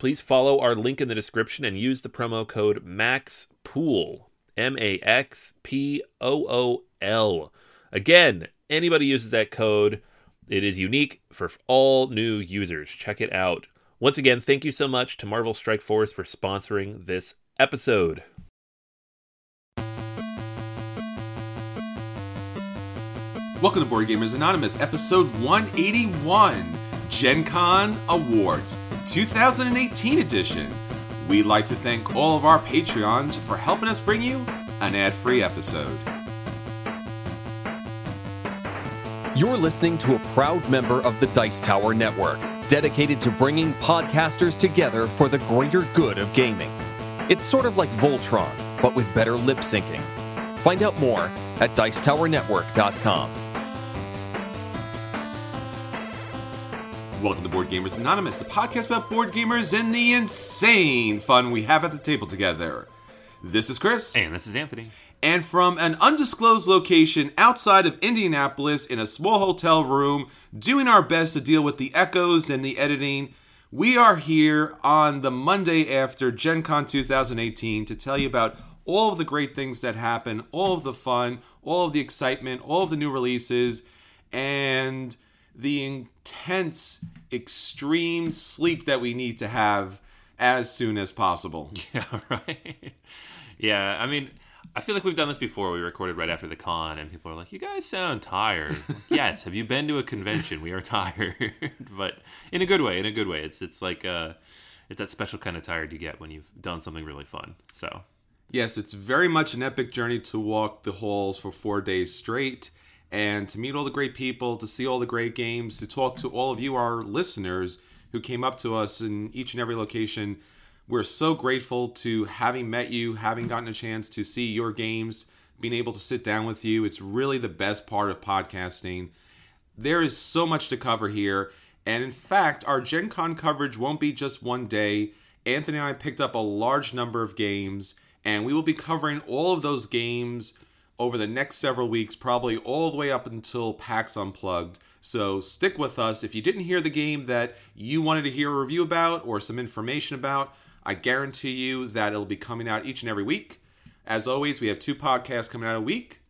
please follow our link in the description and use the promo code MAXPOOL. M A X P O O L. Again, anybody uses that code, it is unique for all new users. Check it out. Once again, thank you so much to Marvel Strike Force for sponsoring this episode. Welcome to Board Gamers Anonymous, episode 181, Gen Con Awards 2018 edition. We'd like to thank all of our Patreons for helping us bring you an ad free episode. You're listening to a proud member of the Dice Tower Network, dedicated to bringing podcasters together for the greater good of gaming. It's sort of like Voltron, but with better lip syncing. Find out more at Dicetowernetwork.com. Welcome to Board Gamers Anonymous, the podcast about board gamers and the insane fun we have at the table together. This is Chris. And this is Anthony. And from an undisclosed location outside of Indianapolis in a small hotel room, doing our best to deal with the echoes and the editing, we are here on the Monday after Gen Con 2018 to tell you about all of the great things that happen, all of the fun, all of the excitement, all of the new releases, and the intense, extreme sleep that we need to have as soon as possible. Yeah, right. yeah, I mean, I feel like we've done this before. We recorded right after the con, and people are like, "You guys sound tired." Yes, have you been to a convention? We are tired, but in a good way. In a good way. It's it's like uh, it's that special kind of tired you get when you've done something really fun. So Yes, it's very much an epic journey to walk the halls for four days straight and to meet all the great people, to see all the great games, to talk to all of you, our listeners, who came up to us in each and every location. We're so grateful to having met you, having gotten a chance to see your games, being able to sit down with you. It's really the best part of podcasting. There is so much to cover here. And in fact, our Gen Con coverage won't be just one day. Anthony and I picked up a large number of games, and we will be covering all of those games over the next several weeks, probably all the way up until PAX Unplugged. So stick with us. If you didn't hear the game that you wanted to hear a review about or some information about, I guarantee you that it'll be coming out each and every week. As always, we have two podcasts coming out a week.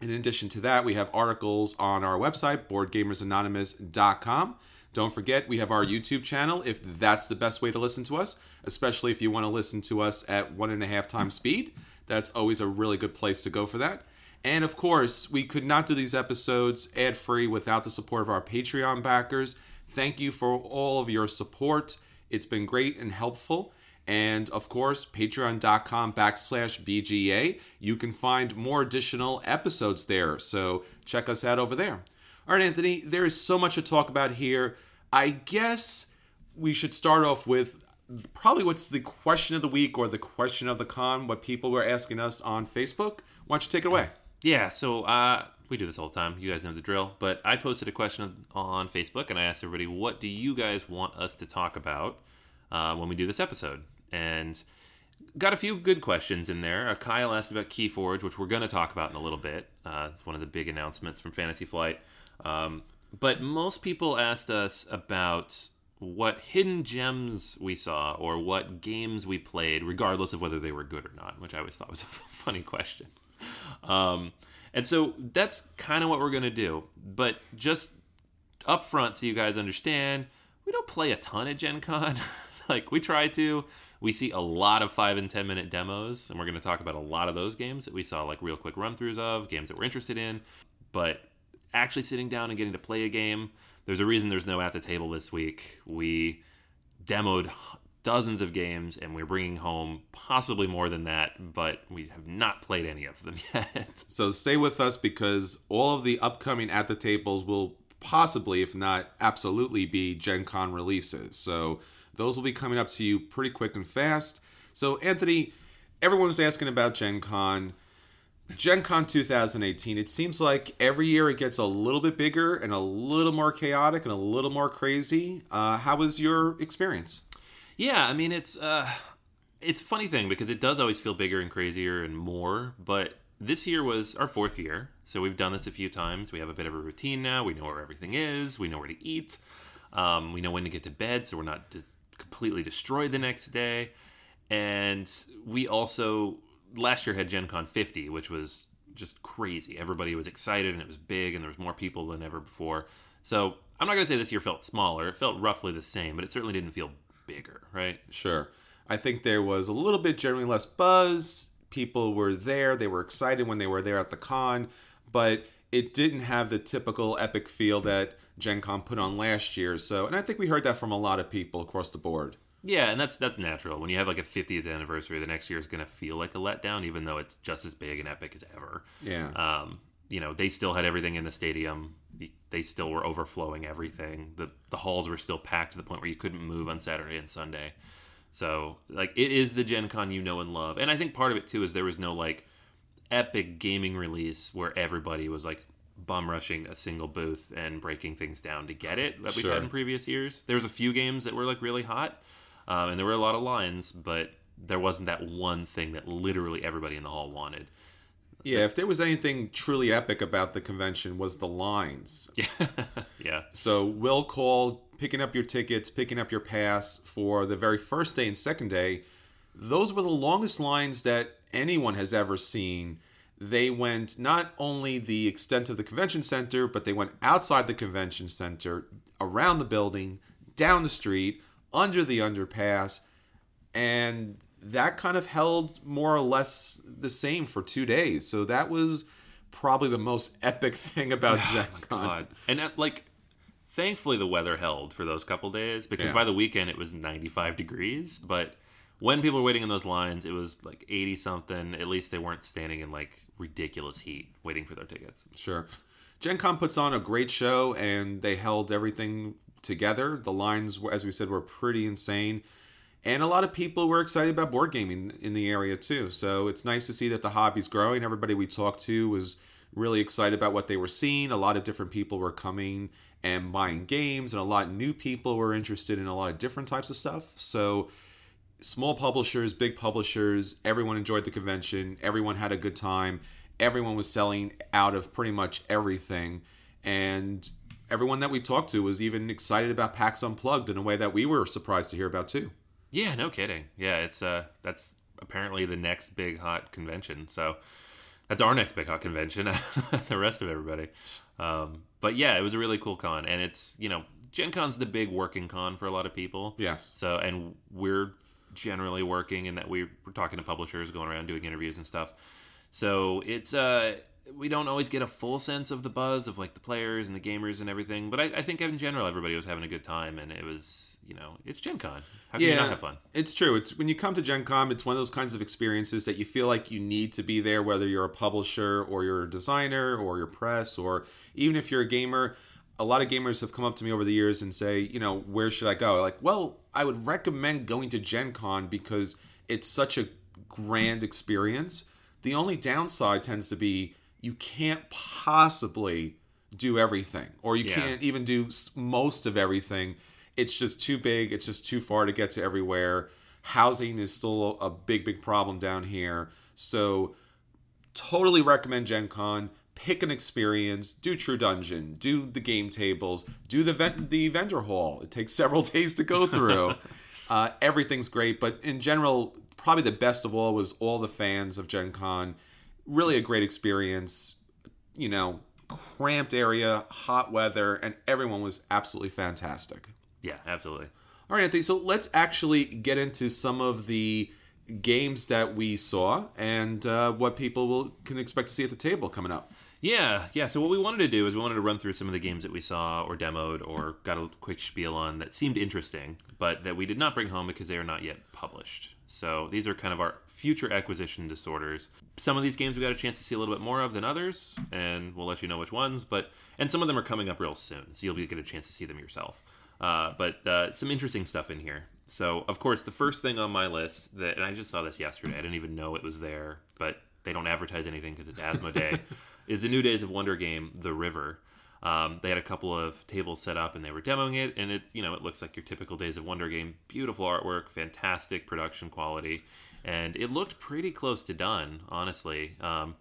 In addition to that, we have articles on our website, boardgamersanonymous.com. Don't forget, we have our YouTube channel if that's the best way to listen to us, especially if you want to listen to us at one and a half times speed. That's always a really good place to go for that. And of course, we could not do these episodes ad free without the support of our Patreon backers. Thank you for all of your support. It's been great and helpful. And of course, patreon.com backslash BGA. You can find more additional episodes there. So check us out over there. All right, Anthony, there is so much to talk about here. I guess we should start off with probably what's the question of the week or the question of the con, what people were asking us on Facebook. Why don't you take it away? yeah, so uh, we do this all the time. You guys know the drill. But I posted a question on Facebook, and I asked everybody, "What do you guys want us to talk about uh, when we do this episode?" And got a few good questions in there. Uh, Kyle asked about Keyforge, which we're going to talk about in a little bit. Uh, it's one of the big announcements from Fantasy Flight. Um, but most people asked us about what hidden gems we saw or what games we played, regardless of whether they were good or not, which I always thought was a funny question. Um, and so that's kind of what we're going to do. But just up front, so you guys understand, we don't play a ton at Gen Con. like, we try to. we see a lot of five and ten minute demos, and we're going to talk about a lot of those games that we saw like real quick run throughs of games that we're interested in. But actually sitting down and getting to play a game, there's a reason there's no at the table this week. We demoed dozens of games and we're bringing home possibly more than that, but we have not played any of them yet. So stay with us because all of the upcoming at the tables will possibly, if not absolutely, be Gen Con releases. So those will be coming up to you pretty quick and fast. So, Anthony, everyone was asking about Gen Con. Gen Con 2018, it seems like every year it gets a little bit bigger and a little more chaotic and a little more crazy. Uh, how was your experience? Yeah, I mean it's uh it's funny thing because it does always feel bigger and crazier and more, but this year was our fourth year, so we've done this a few times. We have a bit of a routine now. We know where everything is. We know where to eat. Um, we know when to get to bed, so we're not just completely destroyed the next day. And we also last year had Gen Con 50, which was just crazy. Everybody was excited and it was big, and there was more people than ever before. So I'm not going to say this year felt smaller. It felt roughly the same, but it certainly didn't feel bigger, right? Sure. I think there was a little bit generally less buzz. People were there. They were excited when they were there at the con, but it didn't have the typical epic feel that Gen Con put on last year. So, and I think we heard that from a lot of people across the board. Yeah, and that's that's natural. When you have like a 50th anniversary, the next year is going to feel like a letdown, even though it's just as big and epic as ever. Yeah. Um, you know, they still had everything in the stadium. They still were overflowing everything. The the halls were still packed to the point where you couldn't move on Saturday and Sunday. So, like, it is the Gen Con you know and love. And I think part of it too is there was no like epic gaming release where everybody was like bum rushing a single booth and breaking things down to get it that we've Sure. had in previous years. There was a few games that were like really hot, um, and there were a lot of lines, but there wasn't that one thing that literally everybody in the hall wanted. Yeah, if there was anything truly epic about the convention was the lines. Yeah, yeah, So will call picking up your tickets, picking up your pass for the very first day and second day. Those were the longest lines that anyone has ever seen. They went not only the extent of the convention center, but they went outside the convention center, around the building, down the street, under the underpass, and that kind of held more or less the same for two days. So that was probably the most epic thing about oh, Gen Con. And that, like, thankfully the weather held for those couple days because Yeah. by the weekend it was 95 degrees. But when people were waiting in those lines, it was like 80 something. At least they weren't standing in like ridiculous heat waiting for their tickets. Sure. Gen Con puts on a great show and they held everything together. The lines, as we said, were pretty insane. And a lot of people were excited about board gaming in the area too. So it's nice to see that the hobby's growing. Everybody we talked to was really excited about what they were seeing. A lot of different people were coming and buying games, and a lot of new people were interested in a lot of different types of stuff. So small publishers, big publishers, everyone enjoyed the convention. Everyone had a good time. Everyone was selling out of pretty much everything. And everyone that we talked to was even excited about PAX Unplugged in a way that we were surprised to hear about too. Yeah, no kidding. Yeah, it's uh that's apparently the next big hot convention. So that's our next big hot convention. the rest of everybody. Um, but yeah, it was a really cool con, and it's you know Gen Con's the big working con for a lot of people. Yes. So and we're generally working in that we- we're talking to publishers, going around doing interviews and stuff. So it's uh we don't always get a full sense of the buzz of like the players and the gamers and everything, but I, I think in general everybody was having a good time, and it was you know it's Gen Con. How can you not have fun? It's true. It's when you come to Gen Con, it's one of those kinds of experiences that you feel like you need to be there, whether you're a publisher or you're a designer or you're press or even if you're a gamer. A lot of gamers have come up to me over the years and say, you know, where should I go? Like, well, I would recommend going to Gen Con because it's such a grand experience. The only downside tends to be you can't possibly do everything, or you Yeah. can't even do most of everything. It's just too big. It's just too far to get to everywhere. Housing is still a big, big problem down here. So, totally recommend Gen Con. Pick an experience. Do True Dungeon. Do the game tables. Do the ven- the vendor hall. It takes several days to go through. uh, everything's great, but in general, probably the best of all was all the fans of Gen Con. Really a great experience. You know, cramped area, hot weather, and everyone was absolutely fantastic. Yeah, absolutely. All right, Anthony. So let's actually get into some of the games that we saw and uh, what people will can expect to see at the table coming up. Yeah, yeah. So what we wanted to do is we wanted to run through some of the games that we saw or demoed or got a quick spiel on that seemed interesting, but that we did not bring home because they are not yet published. So these are kind of our future acquisition disorders. Some of these games we got a chance to see a little bit more of than others, and we'll let you know which ones. But and some of them are coming up real soon, so you'll be get a chance to see them yourself. Uh, but uh, some interesting stuff in here. So of course, the first thing on my list that, and I just saw this yesterday. I didn't even know it was there, but they don't advertise anything because it's Asmodee. is the New Days of Wonder game, The River. Um, they had a couple of tables set up and they were demoing it, and it you know it looks like your typical Days of Wonder game. Beautiful artwork, fantastic production quality, and it looked pretty close to done. Honestly, um,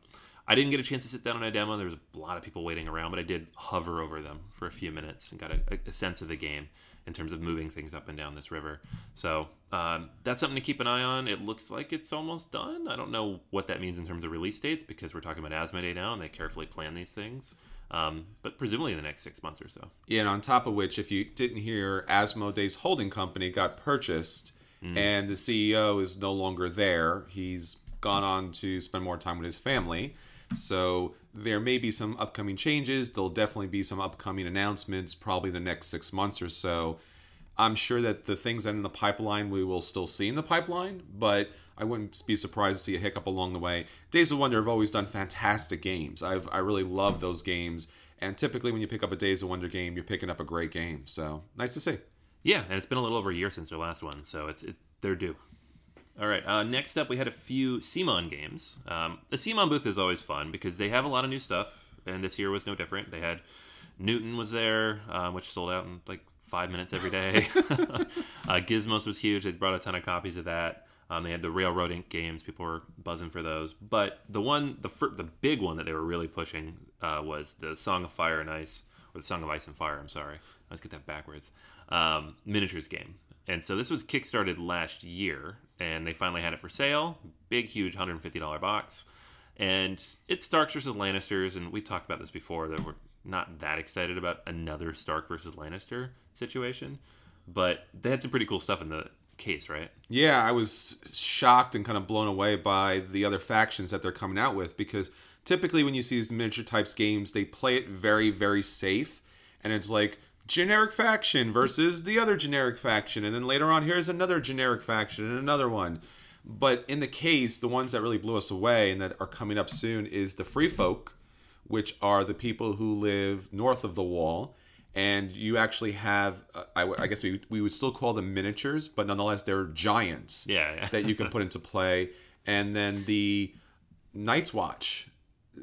I didn't get a chance to sit down on a demo. There was a lot of people waiting around, but I did hover over them for a few minutes and got a, a sense of the game in terms of moving things up and down this river. So um, that's something to keep an eye on. It looks like it's almost done. I don't know what that means in terms of release dates because we're talking about Asmodee now and they carefully plan these things. Um, but presumably in the next six months or so. Yeah, and on top of which, if you didn't hear, Asmodee's holding company got purchased, mm. and the CEO is no longer there. He's gone on to spend more time with his family. So there may be some upcoming changes. There'll definitely be some upcoming announcements, probably the next six months or so. I'm sure that the things that in the pipeline we will still see in the pipeline, but I wouldn't be surprised to see a hiccup along the way. Days of Wonder have always done fantastic games. I've I really love those games, and typically when you pick up a Days of Wonder game, you're picking up a great game. So nice to see. Yeah, and it's been a little over a year since their last one, so it's, it's they're due. All right. Uh, next up, we had a few CMON games. Um, the CMON booth is always fun because they have a lot of new stuff, and this year was no different. They had Newton was there, um, which sold out in like five minutes every day. uh, Gizmos was huge. They brought a ton of copies of that. Um, they had the Railroad Ink games. People were buzzing for those. But the one, the fir- the big one that they were really pushing uh, was the Song of Fire and Ice, or the Song of Ice and Fire. I'm sorry, let's get that backwards. Um, miniatures game. And so this was kickstarted last year, and they finally had it for sale. Big, huge, $150 box. And it's Starks versus Lannisters, and we talked about this before that we're not that excited about another Stark versus Lannister situation. But they had some pretty cool stuff in the case, right? Yeah, I was shocked and kind of blown away by the other factions that they're coming out with because typically when you see these miniature types games, they play it very, very safe. And it's like, generic faction versus the other generic faction. And then later on here's another generic faction and another one. But in the case the ones that really blew us away and that are coming up soon is the free folk which are the people who live north of the wall. And you actually have uh, I, I, guess we, we would still call them miniatures but nonetheless they're giants yeah, yeah. that you can put into play. And then the night's watch.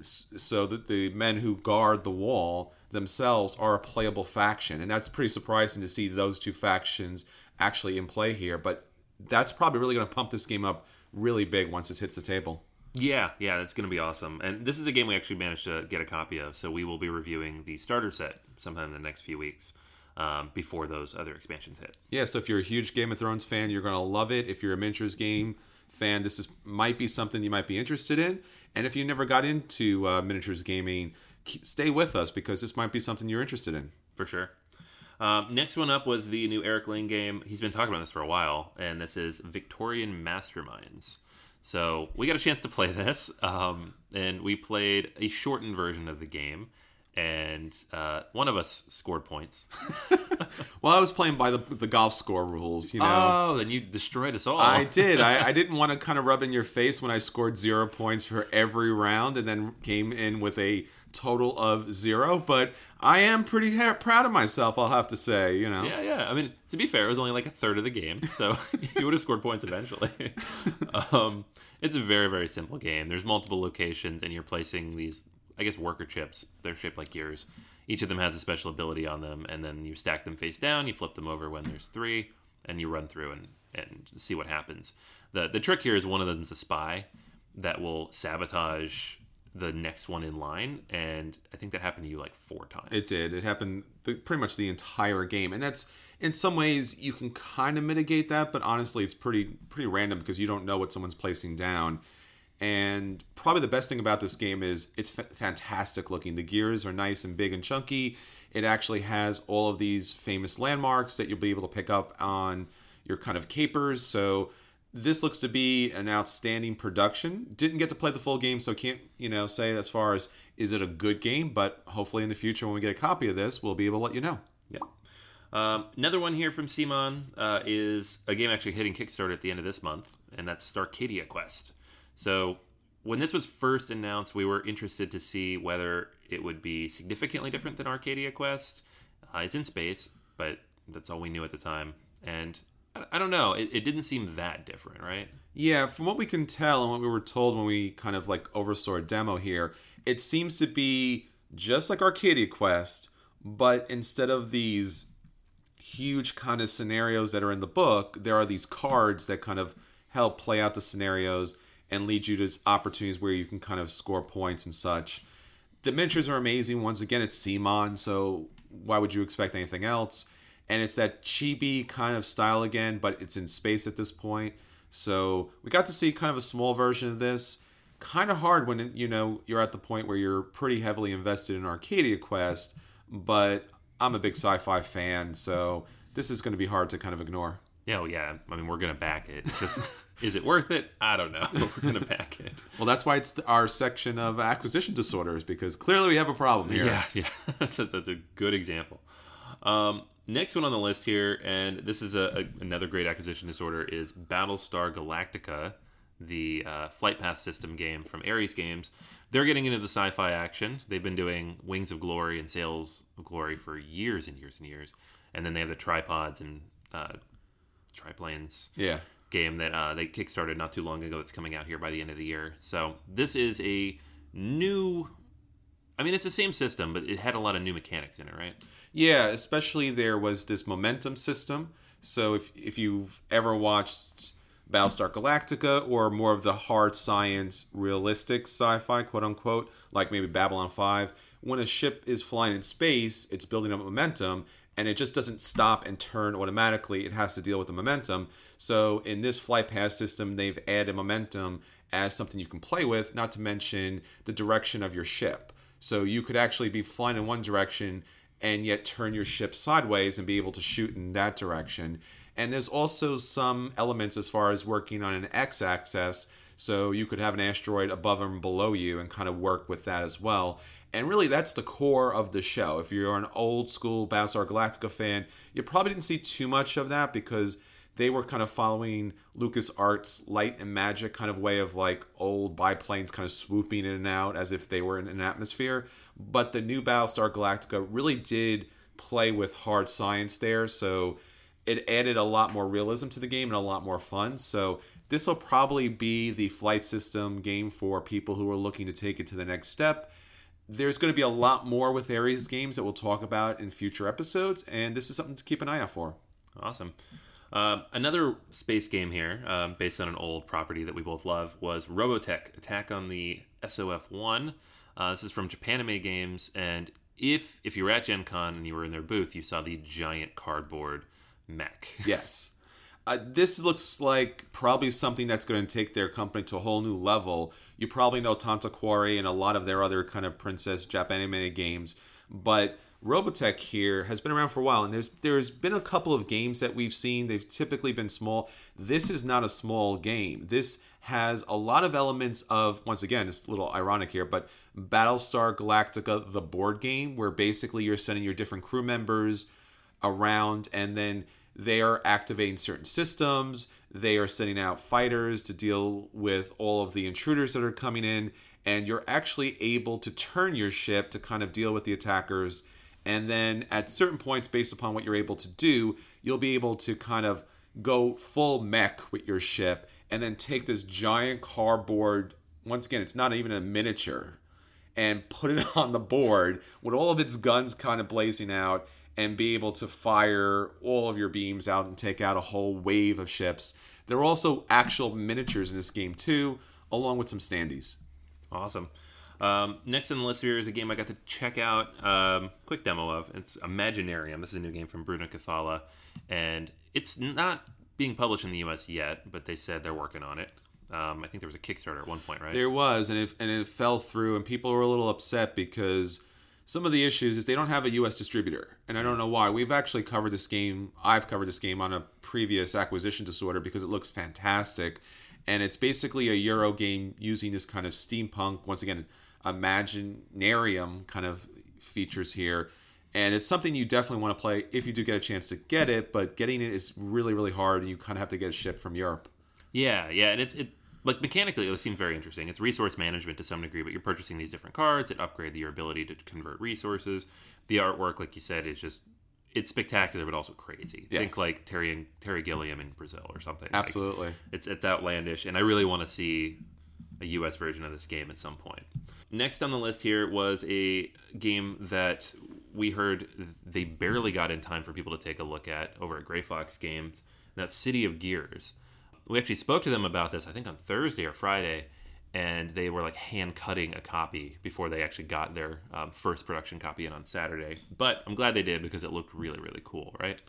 So that the men who guard the wall themselves are a playable faction, and that's pretty surprising to see those two factions actually in play here. But that's probably really going to pump this game up really big once it hits the table. Yeah, yeah, that's going to be awesome. And this is a game we actually managed to get a copy of, so we will be reviewing the starter set sometime in the next few weeks. Um, before those other expansions hit. Yeah, so if you're a huge Game of Thrones fan, you're going to love it. If you're a miniatures game fan, this is might be something you might be interested in. And if you never got into uh, miniatures gaming, stay with us because this might be something you're interested in. For sure. Um, next one up was the new Eric Lang game. He's been talking about this for a while, and this is Victorian Masterminds. So we got a chance to play this, um, and we played a shortened version of the game and uh, one of us scored points. well, I was playing by the the golf score rules, you know. Oh, then you destroyed us all. I did. I, I didn't want to kind of rub in your face when I scored zero points for every round, and then came in with a total of zero. But I am pretty ha- proud of myself. I'll have to say, you know. Yeah, yeah. I mean, to be fair, it was only like a third of the game, so you would have scored points eventually. um, it's a very very simple game. There's multiple locations, and you're placing these I guess worker chips. They're shaped like gears. Each of them has a special ability on them, and then you stack them face down. You flip them over when there's three, and you run through and and see what happens. the The trick here is one of them is a spy that will sabotage the next one in line, and I think that happened to you like four times. It did. It happened the, pretty much the entire game, and that's in some ways you can kind of mitigate that, but honestly, it's pretty pretty random because you don't know what someone's placing down And probably the best thing about this game is it's f- fantastic looking. The gears are nice and big and chunky. It actually has all of these famous landmarks that you'll be able to pick up on your kind of capers. So this looks to be an outstanding production. Didn't get to play the full game, so can't you know say as far as is it a good game. But hopefully in the future when we get a copy of this, we'll be able to let you know. Yeah. Um, another one here from CMON uh, is a game actually hitting Kickstarter at the end of this month, and that's Starcadia Quest. So when this was first announced, we were interested to see whether it would be significantly different than Arcadia Quest. Uh, it's in space, but that's all we knew at the time. And I, don't know, it, it, didn't seem that different, right? Yeah, from what we can tell and what we were told when we kind of like oversaw a demo here, it seems to be just like Arcadia Quest, but instead of these huge kind of scenarios that are in the book, there are these cards that kind of help play out the scenarios and lead you to opportunities where you can kind of score points and such. The miniatures are amazing. Once again, it's CMON, so why would you expect anything else? And it's that chibi kind of style again, but it's in space at this point. So we got to see kind of a small version of this. Kind of hard when you know you're at the point where you're pretty heavily invested in Arcadia Quest, but I'm a big sci-fi fan, so this is going to be hard to kind of ignore. Yeah, well, yeah. I mean, we're gonna back it. Just, is it worth it? I don't know. We're gonna back it. Well, that's why it's our section of acquisition disorders because clearly we have a problem here. Yeah, yeah. that's, a, that's a good example. Um, next one on the list here, and this is a, a another great acquisition disorder, is Battlestar Galactica, the uh, flight path system game from Ares Games. They're getting into the sci-fi action. They've been doing Wings of Glory and Sails of Glory for years and years and years, and then they have the tripods and uh, triplanes yeah game that uh, they kickstarted not too long ago that's coming out here by the end of the year so this is a new i mean it's the same system but it had a lot of new mechanics in it right yeah especially there was this momentum system so if, if you've ever watched Battlestar Galactica or more of the hard science realistic sci-fi quote unquote like maybe Babylon 5 when a ship is flying in space it's building up momentum and it just doesn't stop and turn automatically. It has to deal with the momentum. So in this flight path system, they've added momentum as something you can play with, not to mention the direction of your ship. So you could actually be flying in one direction and yet turn your ship sideways and be able to shoot in that direction. And there's also some elements as far as working on an x axis. So you could have an asteroid above and below you and kind of work with that as well. And really, that's the core of the show. If you're an old school Battlestar Galactica fan, you probably didn't see too much of that because they were kind of following Lucas Arts light and magic kind of way of like old biplanes kind of swooping in and out as if they were in an atmosphere. But the new Battlestar Galactica really did play with hard science there, so it added a lot more realism to the game and a lot more fun. So this will probably be the flight system game for people who are looking to take it to the next step there's going to be a lot more with Ares games that we'll talk about in future episodes, and this is something to keep an eye out for. Awesome. Uh, another space game here, um, based on an old property that we both love, was Robotech Attack on the SDF 1. Uh, this is from Japanime Games, and if if you were at Gen Con and you were in their booth, you saw the giant cardboard mech. yes. Uh, this looks like probably something that's going to take their company to a whole new level. You probably know Tanto Cuore and a lot of their other kind of princess Japanese games, but Robotech here has been around for a while, and there's there's been a couple of games that we've seen. They've typically been small. This is not a small game. This has a lot of elements of once again, it's a little ironic here, but Battlestar Galactica, the board game, where basically you're sending your different crew members around, and then they are activating certain systems. They are sending out fighters to deal with all of the intruders that are coming in. And you're actually able to turn your ship to kind of deal with the attackers. And then at certain points, based upon what you're able to do, you'll be able to kind of go full mech with your ship and then take this giant cardboard. Once again, it's not even a miniature. And put it on the board with all of its guns kind of blazing out and be able to fire all of your beams out and take out a whole wave of ships. There are also actual miniatures in this game too, along with some standees. Awesome. Um, next on the list here is a game I got to check out. Um, quick demo of. It's Imaginarium. This is a new game from Bruno Cathala, and it's not being published in the U.S. yet, but they said they're working on it. Um, I think there was a Kickstarter at one point, right? There was, and it and it fell through, and people were a little upset because some of the issues is they don't have a U.S. distributor, and I don't know why. We've actually covered this game. I've covered this game on a previous acquisition disorder because it looks fantastic, and it's basically a Euro game using this kind of steampunk, once again, imaginarium kind of features here. And it's something you definitely want to play if you do get a chance to get it, but getting it is really, really hard, and you kind of have to get it shipped from Europe. Yeah, yeah, and it's it like mechanically it seems very interesting. It's resource management to some degree, but you're purchasing these different cards that upgrade your ability to convert resources. The artwork, like you said, is just it's spectacular, but also crazy. Yes. Think like Terry and Terry Gilliam in Brazil or something. Like, Absolutely. it's it's outlandish, and I really want to see a U.S. version of this game at some point. Next on the list here was a game that we heard they barely got in time for people to take a look at over at Greyfox Games. That's City of Gears. We actually spoke to them about this, I think on Thursday or Friday, and they were like hand cutting a copy before they actually got their um, first production copy in on Saturday. But I'm glad they did because it looked really, really cool, right?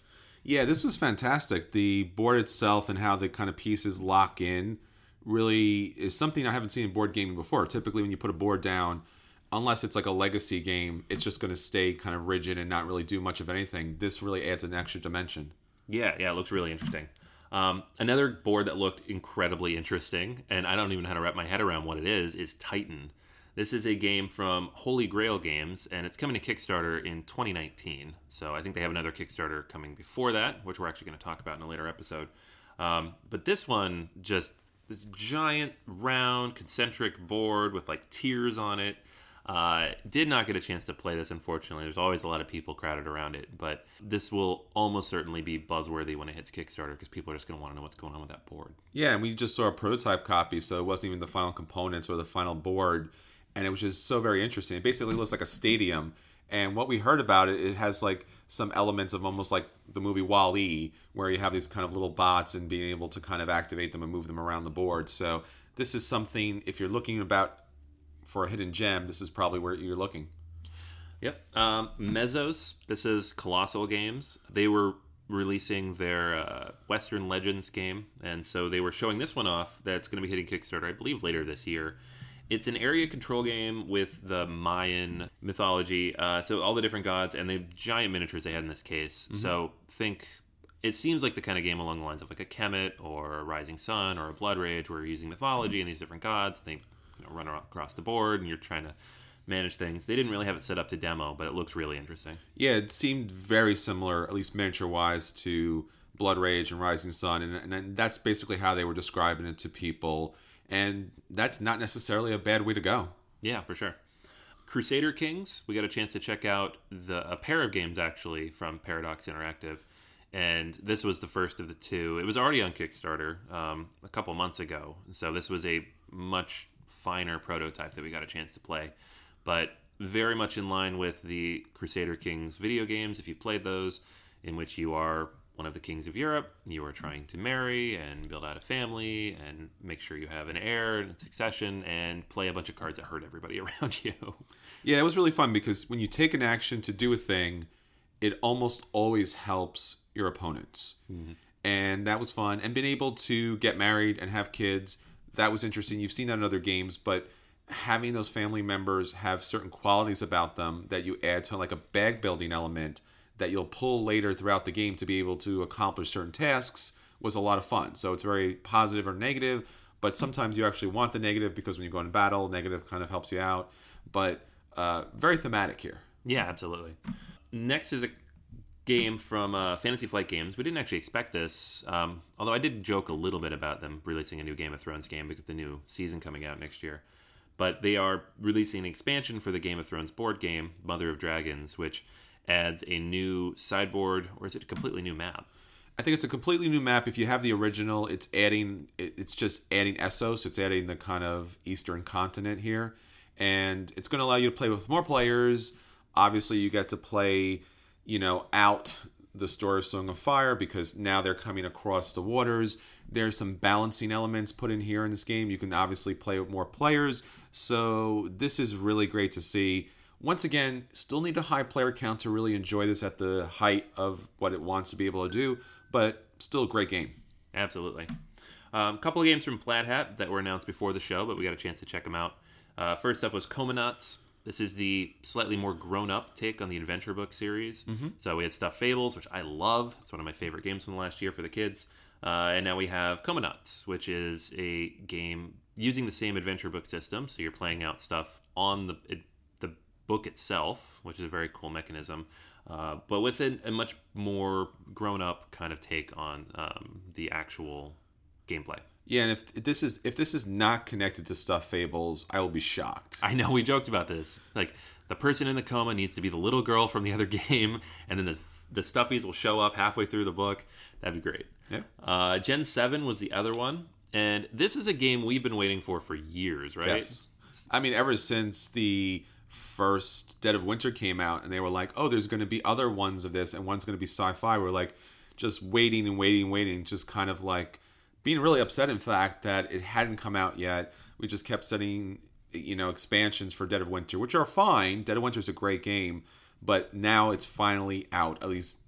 Yeah, this was fantastic. The board itself and how the kind of pieces lock in really is something I haven't seen in board gaming before. Typically, when you put a board down, unless it's like a legacy game, it's just going to stay kind of rigid and not really do much of anything. This really adds an extra dimension. Yeah, yeah, it looks really interesting. Um, another board that looked incredibly interesting, and I don't even know how to wrap my head around what it is, is Titan. This is a game from Holy Grail Games, and it's coming to Kickstarter in 2019. So I think they have another Kickstarter coming before that, which we're actually going to talk about in a later episode. Um, but this one, just this giant, round, concentric board with like tiers on it. Uh, did not get a chance to play this, unfortunately. There's always a lot of people crowded around it, but this will almost certainly be buzzworthy when it hits Kickstarter because people are just going to want to know what's going on with that board. Yeah, and we just saw a prototype copy, so it wasn't even the final components or the final board, and it was just so very interesting. It basically looks like a stadium, and what we heard about it, it has like some elements of almost like the movie Wall-E, where you have these kind of little bots and being able to kind of activate them and move them around the board. So this is something if you're looking about for a hidden gem, this is probably where you're looking. Yep. Um, Mesos. This is Kolossal Games. They were releasing their uh, Western Legends game, and so they were showing this one off. That's going to be hitting Kickstarter, I believe, later this year. It's an area control game with the Mayan mythology, uh, so all the different gods and the giant miniatures they had in this case. So think. It seems like the kind of game along the lines of like a Kemet or a Rising Sun or a Blood Rage, where you're using mythology and these different gods. They you know, run across the board, and you're trying to manage things. They didn't really have it set up to demo, but it looked really interesting. Yeah, it seemed very similar, at least miniature wise, to Blood Rage and Rising Sun, and, and that's basically how they were describing it to people. And that's not necessarily a bad way to go. Yeah, for sure. Crusader Kings, we got a chance to check out the a pair of games actually from Paradox Interactive, and this was the first of the two. It was already on Kickstarter um, a couple months ago, so this was a much finer prototype that we got a chance to play, but very much in line with the Crusader Kings video games. If you played those, in which you are one of the kings of Europe, you are trying to marry and build out a family and make sure you have an heir and succession and play a bunch of cards that hurt everybody around you. Yeah, it was really fun because when you take an action to do a thing, it almost always helps your opponents. Mm-hmm. And that was fun. And being able to get married and have kids, that was interesting. You've seen that in other games, but having those family members have certain qualities about them that you add to like a bag building element that you'll pull later throughout the game to be able to accomplish certain tasks was a lot of fun. So it's very positive or negative, but sometimes you actually want the negative because when you go in battle, negative kind of helps you out. But uh, very thematic here. Yeah, absolutely. Next is a game from uh, Fantasy Flight Games. We didn't actually expect this, um, although I did joke a little bit about them releasing a new Game of Thrones game because the new season coming out next year. But they are releasing an expansion for the Game of Thrones board game, Mother of Dragons, which adds a new sideboard, or is it a completely new map? I think it's a completely new map. If you have the original, it's adding, it's just adding Essos. It's adding the kind of eastern continent here, and it's going to allow you to play with more players. Obviously, you get to play, you know, out the Story of Song of Fire because now they're coming across the waters. There's some balancing elements put in here in this game. You can obviously play with more players, so this is really great to see. Once again, still need a high player count to really enjoy this at the height of what it wants to be able to do, but still a great game. Absolutely. A um, couple of games from Plaid Hat that were announced before the show, but we got a chance to check them out. Uh, first up was Comanauts. This is the slightly more grown up take on the adventure book series. Mm-hmm. So we had Stuffed Fables, which I love. It's one of my favorite games from the last year for the kids. Uh, and now we have Comanauts, which is a game using the same adventure book system. So you're playing out stuff on the book itself, which is a very cool mechanism, uh, but with a, a, much more grown up kind of take on um, the actual gameplay. Yeah, and if this is if this is not connected to Stuffed Fables, I will be shocked. I know we joked about this. Like the person in the coma needs to be the little girl from the other game, and then the the stuffies will show up halfway through the book. That'd be great. Yeah. Uh, Gen Seven was the other one, and this is a game we've been waiting for for years, right? Yes. I mean, ever since the first Dead of Winter came out, and they were like, "Oh, there's going to be other ones of this, and one's going to be sci-fi." We're like, just waiting and waiting, and waiting, just kind of like being really upset. In fact, that it hadn't come out yet. We just kept setting, you know, expansions for Dead of Winter, which are fine. Dead of Winter is a great game, but now it's finally out, at least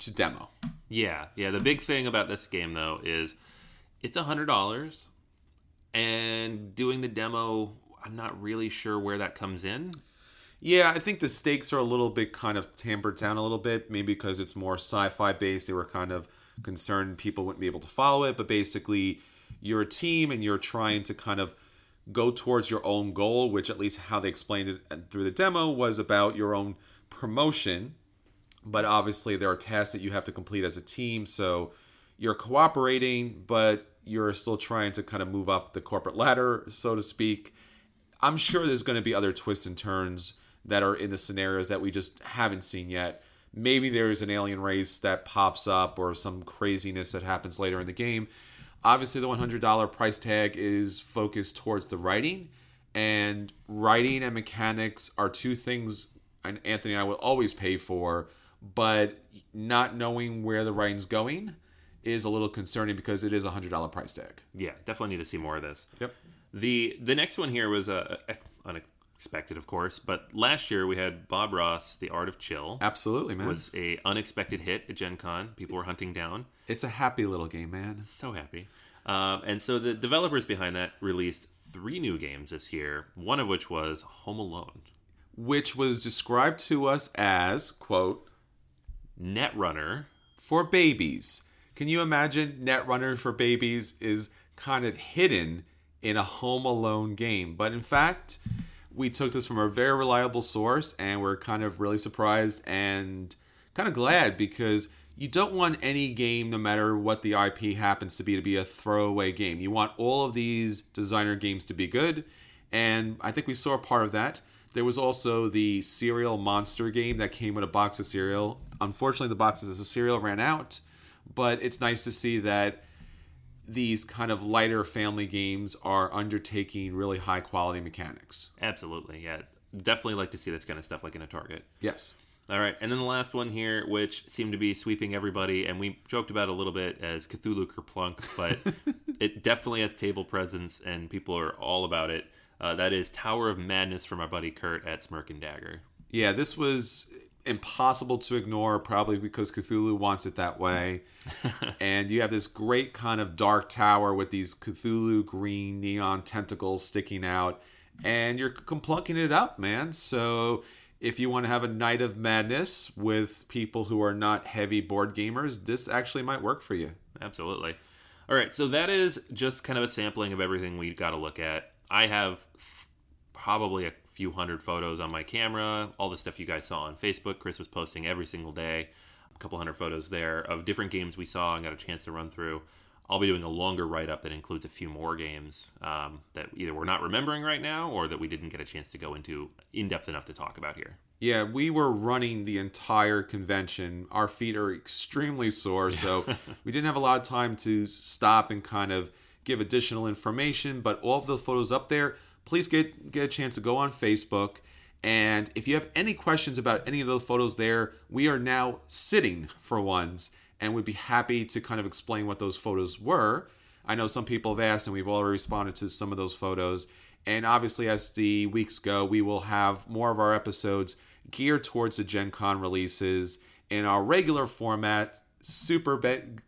to demo. Yeah, yeah. The big thing about this game though is it's a hundred dollars, and doing the demo, I'm not really sure where that comes in. Yeah, I think the stakes are a little bit kind of tampered down a little bit, maybe because it's more sci-fi based. They were kind of concerned people wouldn't be able to follow it, but basically, you're a team and you're trying to kind of go towards your own goal, which at least how they explained it uh, through the demo was about your own promotion. But obviously, there are tasks that you have to complete as a team, so you're cooperating, but you're still trying to kind of move up the corporate ladder, so to speak. I'm sure there's going to be other twists and turns that are in the scenarios that we just haven't seen yet. Maybe there's an alien race that pops up or some craziness that happens later in the game. Obviously, the $100 price tag is focused towards the writing, and writing and mechanics are two things and Anthony and I will always pay for, but not knowing where the writing's going is a little concerning because it is a hundred dollar price tag. Yeah, definitely need to see more of this. Yep. The the next one here was a, a, unexpected, of course, but last year we had Bob Ross, The Art of Chill. Absolutely, man. Was a unexpected hit at Gen Con. People were hunting down. It's a happy little game, man. So happy. Um, and so the developers behind that released three new games this year. One of which was Home Alone, which was described to us as quote Netrunner for babies. Can you imagine Netrunner for babies is kind of hidden in a Home Alone game. But in fact, we took this from a very reliable source and we're kind of really surprised and kind of glad because you don't want any game, no matter what the IP happens to be, to be a throwaway game. You want all of these designer games to be good. And I think we saw a part of that. There was also the cereal monster game that came with a box of cereal. Unfortunately, the boxes of cereal ran out, but it's nice to see that these kind of lighter family games are undertaking really high quality mechanics. Absolutely, yeah. Definitely like to see this kind of stuff like in a Target. Yes. All right, and then the last one here, which seemed to be sweeping everybody, and we joked about a little bit as Cthulhu Kerplunk, but it definitely has table presence, and people are all about it. Uh, that is Tower of Madness from our buddy Curt at Smirk and Dagger. Yeah, this was impossible to ignore, probably because Cthulhu wants it that way. and you have this great kind of dark tower with these Cthulhu green neon tentacles sticking out, and you're complunking it up, man. So if you want to have a night of madness with people who are not heavy board gamers, this actually might work for you. Absolutely. All right, so that is just kind of a sampling of everything we've got to look at. I have probably a few hundred photos on my camera, all the stuff you guys saw on Facebook. Chris was posting every single day, a couple hundred photos there of different games we saw and got a chance to run through. I'll be doing a longer write up that includes a few more games um, that either we're not remembering right now or that we didn't get a chance to go into in depth enough to talk about here. Yeah, we were running the entire convention. Our feet are extremely sore, so we didn't have a lot of time to stop and kind of give additional information. But all of the photos up there, please get get a chance to go on Facebook. And if you have any questions about any of those photos there, we are now sitting for ones and we'd be happy to kind of explain what those photos were. I know some people have asked, and we've already responded to some of those photos. And obviously, as the weeks go, we will have more of our episodes geared towards the Gen Con releases in our regular format. Super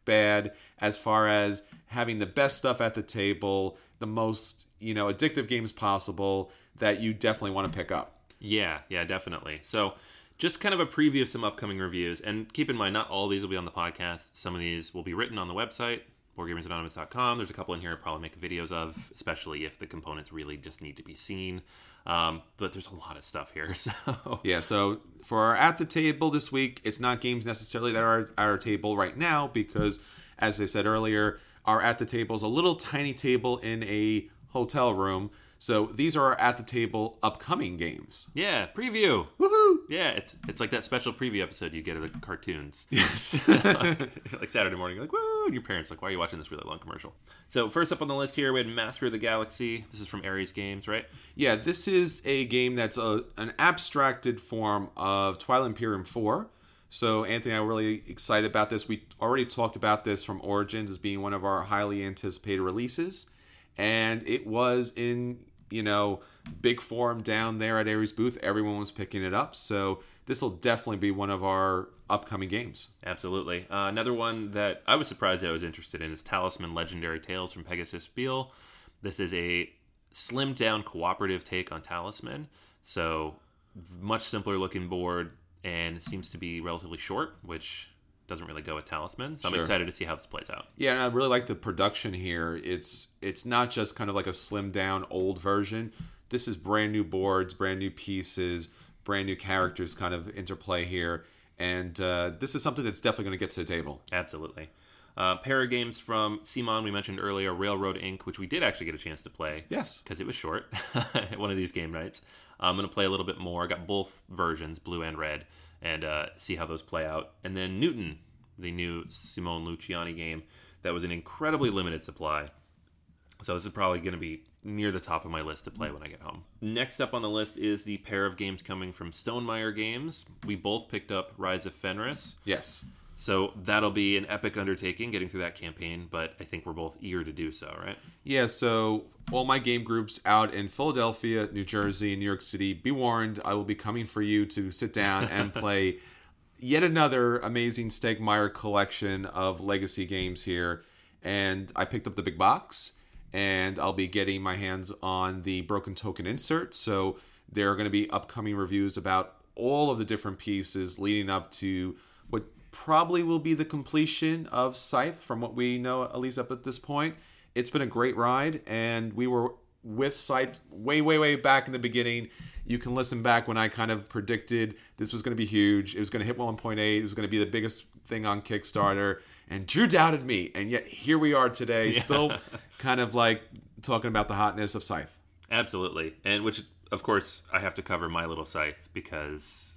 bad as far as having the best stuff at the table, the most you know addictive games possible that you definitely want to pick up. Yeah, yeah, definitely. So, just kind of a preview of some upcoming reviews. And keep in mind, not all these will be on the podcast. Some of these will be written on the website, boardgamersanonymous.com. There's a couple in here I'll probably make videos of, especially if the components really just need to be seen. Um, but there's a lot of stuff here. So, Yeah, so for our at the table this week, it's not games necessarily that are at our table right now because, as I said earlier, our at the tables, a little tiny table in a hotel room. So these are our at the table upcoming games. yeah, preview. Woohoo! Yeah, it's it's like that special preview episode you get of the cartoons. Yes. like Saturday morning, you're like, woo, and your parents like, why are you watching this really long commercial? So first up on the list here, we had Master of the Galaxy. This is from Ares Games, right? yeah, this is a game that's a, an abstracted form of Twilight Imperium 4. So Anthony I'm really excited about this. We already talked about this from Origins as being one of our highly anticipated releases. And it was in, you know, big form down there at Ares booth. Everyone was picking it up. So this will definitely be one of our upcoming games. Absolutely. Uh, another one that I was surprised that I was interested in is Talisman Legendary Tales from Pegasus Spiel. This is a slimmed down cooperative take on Talisman. So, much simpler looking board, and it seems to be relatively short, which doesn't really go with Talisman. So, I'm Sure. excited to see how this plays out. Yeah, and I really like the production here. It's it's not just kind of like a slimmed down old version. This is brand new boards, brand new pieces, brand new characters kind of interplay here, and uh, this is something that's definitely going to get to the table. Absolutely. Uh, pair of games from CMON, we mentioned earlier, Railroad Ink, which we did actually get a chance to play. Yes. because it was short one of these game nights. I'm going to play a little bit more. I got both versions, blue and red, and uh, see how those play out. And then Newton, the new Simone Luciani game, that was an incredibly limited supply. So this is probably going to be near the top of my list to play when I get home. Next up on the list is the pair of games coming from Stonemaier Games. We both picked up Rise of Fenris. Yes. So that'll be an epic undertaking getting through that campaign, but I think we're both eager to do so, right? Yeah, so all my game groups out in Philadelphia, New Jersey, and New York City, be warned, I will be coming for you to sit down and play yet another amazing Stegmaier collection of legacy games here. And I picked up the big box, and I'll be getting my hands on the Broken Token insert. So there are going to be upcoming reviews about all of the different pieces leading up to what probably will be the completion of Scythe, from what we know, at least up at this point. It's been a great ride, and we were with Scythe way, way, way back in the beginning. You can listen back when I kind of predicted this was going to be huge. It was going to hit 1.8. It was going to be the biggest thing on Kickstarter. And Drew doubted me, and yet here we are today, still kind of like talking about the hotness of Scythe. Absolutely. And which, of course, I have to cover my little scythe because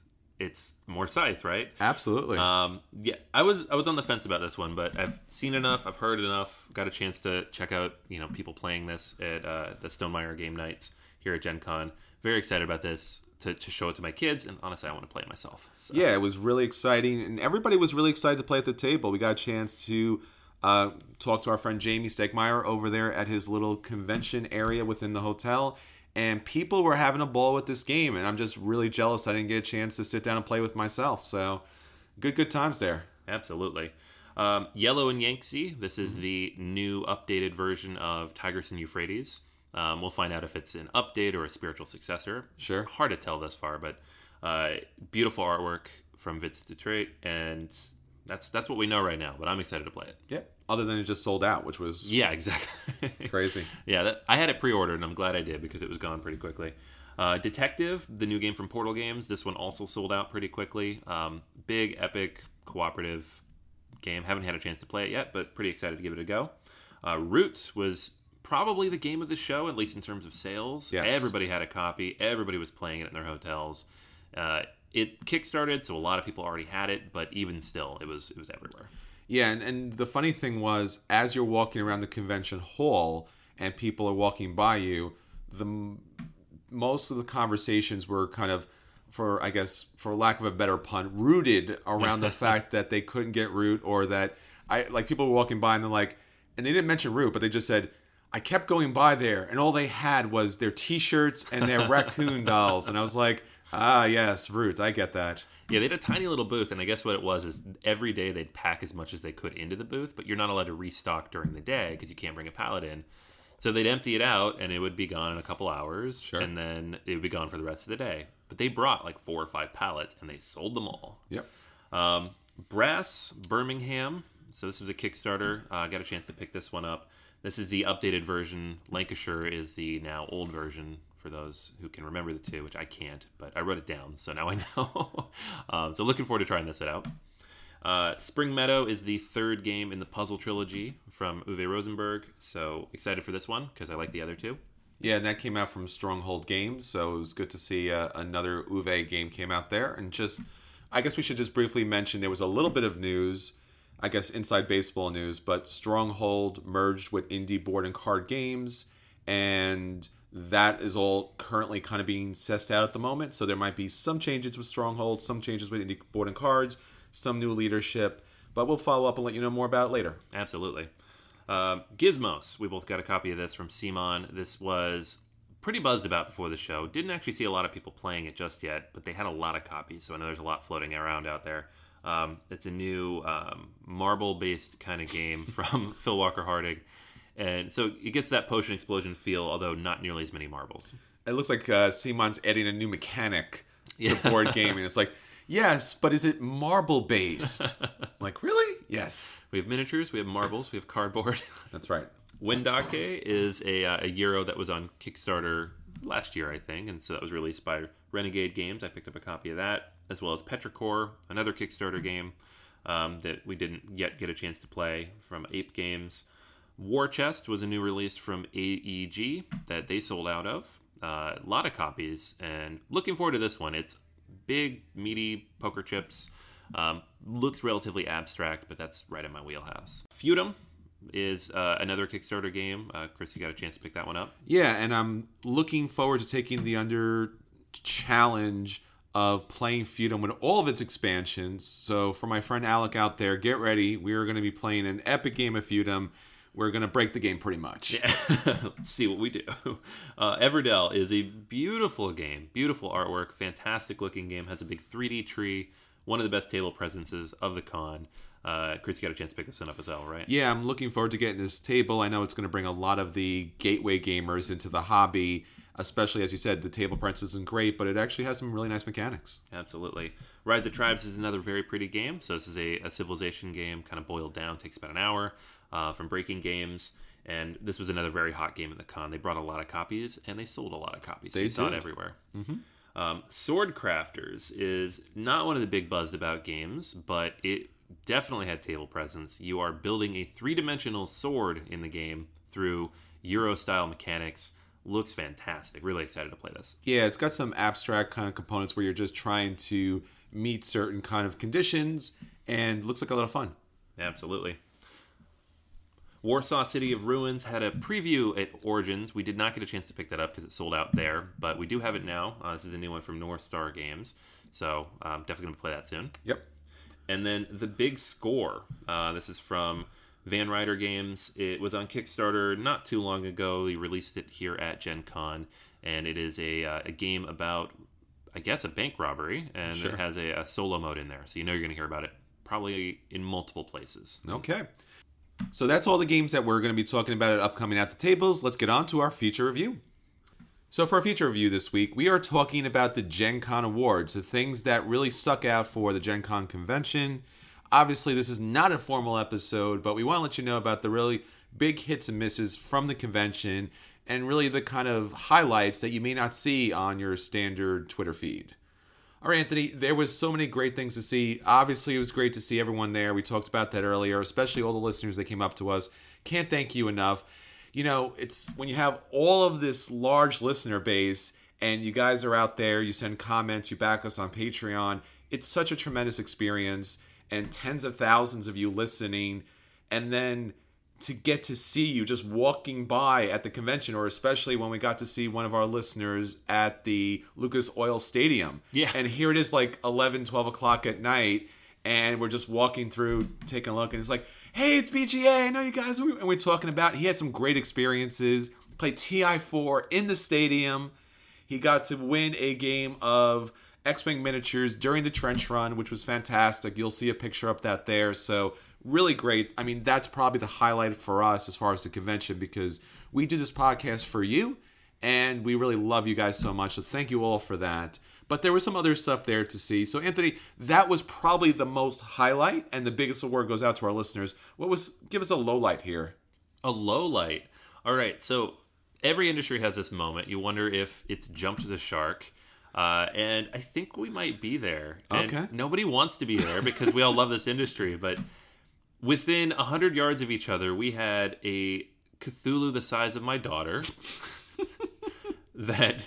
it's more scythe, right? Absolutely. Um, yeah, I was I was on the fence about this one, but I've seen enough, I've heard enough, got a chance to check out you know people playing this at uh, the Stonemaier game nights here at Gen Con. Very excited about this to, to show it to my kids, and honestly, I want to play it myself. So. Yeah, it was really exciting, and everybody was really excited to play at the table. We got a chance to uh, talk to our friend Jamie Stegmaier over there at his little convention area within the hotel, and people were having a ball with this game, and I'm just really jealous I didn't get a chance to sit down and play with myself. So, good, good times there. Absolutely. Um, Yellow and Yangtze. This is the new updated version of Tigris and Euphrates. Um, we'll find out if it's an update or a spiritual successor. Sure. It's hard to tell thus far, but uh, beautiful artwork from Vincent Dutrait, and that's that's what we know right now. But I'm excited to play it. Yep. Other than it just sold out, which was Yeah, exactly. crazy. yeah, that, I had it pre-ordered, and I'm glad I did because it was gone pretty quickly. Uh, Detective, the new game from Portal Games. This one also sold out pretty quickly. Um, big, epic, cooperative game. Haven't had a chance to play it yet, but pretty excited to give it a go. Uh, Roots was probably the game of the show, at least in terms of sales. Yes. Everybody had a copy. Everybody was playing it in their hotels. Uh, it kickstarted, so a lot of people already had it, but even still, it was it was everywhere. Yeah, and, and the funny thing was, as you're walking around the convention hall and people are walking by you, the most of the conversations were kind of, for I guess, for lack of a better pun, rooted around the fact that they couldn't get root or that I like people were walking by and they're like, and they didn't mention root, but they just said. I kept going by there, and all they had was their T-shirts and their raccoon dolls, and I was like, "Ah, yes, Root, I get that." Yeah, they had a tiny little booth, and I guess what it was is every day they'd pack as much as they could into the booth, but you're not allowed to restock during the day because you can't bring a pallet in. So they'd empty it out, and it would be gone in a couple hours, Sure. and then it would be gone for the rest of the day. But they brought like four or five pallets, and they sold them all. Yep. Um, Brass Birmingham. So this was a Kickstarter. Uh, I got a chance to pick this one up. This is the updated version. Lancashire is the now old version for those who can remember the two, which I can't, but I wrote it down, so now I know. um, so looking forward to trying this out. Uh, Spring Meadow is the third game in the puzzle trilogy from Uwe Rosenberg. So excited for this one because I like the other two. Yeah, and that came out from Stronghold Games, so it was good to see uh, another Uwe game came out there. And just, I guess we should just briefly mention there was a little bit of news, I guess inside baseball news, but Stronghold merged with Indie Board and Card Games, and that is all currently kind of being sussed out at the moment. So there might be some changes with Stronghold, some changes with Indie Board and Cards, some new leadership, but we'll follow up and let you know more about it later. Absolutely. Um, Gizmos. We both got a copy of this from CMON. This was pretty buzzed about before the show. Didn't actually see a lot of people playing it just yet, but they had a lot of copies, so I know there's a lot floating around out there. Um, it's a new um, marble-based kind of game from Phil Walker Harding, and so it gets that potion explosion feel, although not nearly as many marbles. It looks like uh, CMON's adding a new mechanic to board gaming. It's like, yes, but is it marble based? like, really? Yes, We have miniatures, we have marbles, we have cardboard. that's right. Wendake is a, uh, a Euro that was on Kickstarter last year, I think, and so that was released by Renegade Games. I picked up a copy of that, as well as Petrichor, another Kickstarter game um, that we didn't yet get a chance to play from Ape Games. War Chest was a new release from AEG that they sold out of. Uh, a lot of copies, and looking forward to this one. It's big, meaty poker chips. Um, looks relatively abstract, but that's right in my wheelhouse. Feudum is uh, another Kickstarter game. Uh, Chris, you got a chance to pick that one up? Yeah, and I'm looking forward to taking the under challenge of playing Feudum with all of its expansions. So, for my friend Alec out there, get ready. We are going to be playing an epic game of Feudum. We're going to break the game pretty much. Yeah. Let's see what we do. Uh, Everdell is a beautiful game, beautiful artwork, fantastic looking game. Has a big 3D tree, one of the best table presences of the con. Uh, Chris, you got a chance to pick this one up as well, right? Yeah, I'm looking forward to getting this table. I know it's going to bring a lot of the gateway gamers into the hobby, especially as you said, the table prints isn't great, but it actually has some really nice mechanics. Absolutely. Rise of Tribes is another very pretty game. So this is a, a civilization game, kind of boiled down, takes about an hour uh, from Breaking Games. And this was another very hot game at the con. They brought a lot of copies, and they sold a lot of copies. They you saw it everywhere. Um, Sword Crafters is not one of the big buzzed about games, but it definitely had table presence. You are building a three dimensional sword in the game through Euro style mechanics. Looks fantastic. Really excited to play this. Yeah, it's got some abstract kind of components where you're just trying to meet certain kind of conditions and looks like a lot of fun. Absolutely. Warsaw City of Ruins had a preview at Origins. We did not get a chance to pick that up because it sold out there, but we do have it now. Uh, this is a new one from North Star Games, so I'm definitely going to play that soon. Yep. And then the big score. Uh, this is from Van Ryder Games. It was on Kickstarter not too long ago. We released it here at Gen Con, and it is a, uh, a game about, I guess, a bank robbery, and Sure. it has a, a solo mode in there, so you know you're going to hear about it probably in multiple places. Okay. So that's all the games that we're going to be talking about at upcoming at the tables. Let's get on to our feature review. So for our feature review this week, we are talking about the Gen Con Awards, the things that really stuck out for the Gen Con convention. Obviously, this is not a formal episode, but we want to let you know about the really big hits and misses from the convention and really the kind of highlights that you may not see on your standard Twitter feed. All right, Anthony, there was so many great things to see. Obviously, it was great to see everyone there. We talked about that earlier, especially all the listeners that came up to us. Can't thank you enough. You know, it's when you have all of this large listener base and you guys are out there, you send comments, you back us on Patreon. It's such a tremendous experience and tens of thousands of you listening and then to get to see you just walking by at the convention, or especially when we got to see one of our listeners at the Lucas Oil Stadium. Yeah. And here it is like 11, 12 o'clock at night, and we're just walking through, taking a look, and it's like, hey, it's BGA. I know you guys. And we're talking about, he had some great experiences, played TI4 in the stadium. He got to win a game of X-wing miniatures during the trench run, which was fantastic. You'll see a picture of that there. So really great. I mean, that's probably the highlight for us as far as the convention because we do this podcast for you, and we really love you guys so much. So thank you all for that. But there was some other stuff there to see. So Anthony, that was probably the most highlight, and the biggest award goes out to our listeners. What was? Give us a low light here. A low light. All right. So every industry has this moment. You wonder if it's jumped the shark. Uh, and I think we might be there. And Okay. Nobody wants to be there because we all love this industry. But within 100 yards of each other, we had a Cthulhu the size of my daughter that,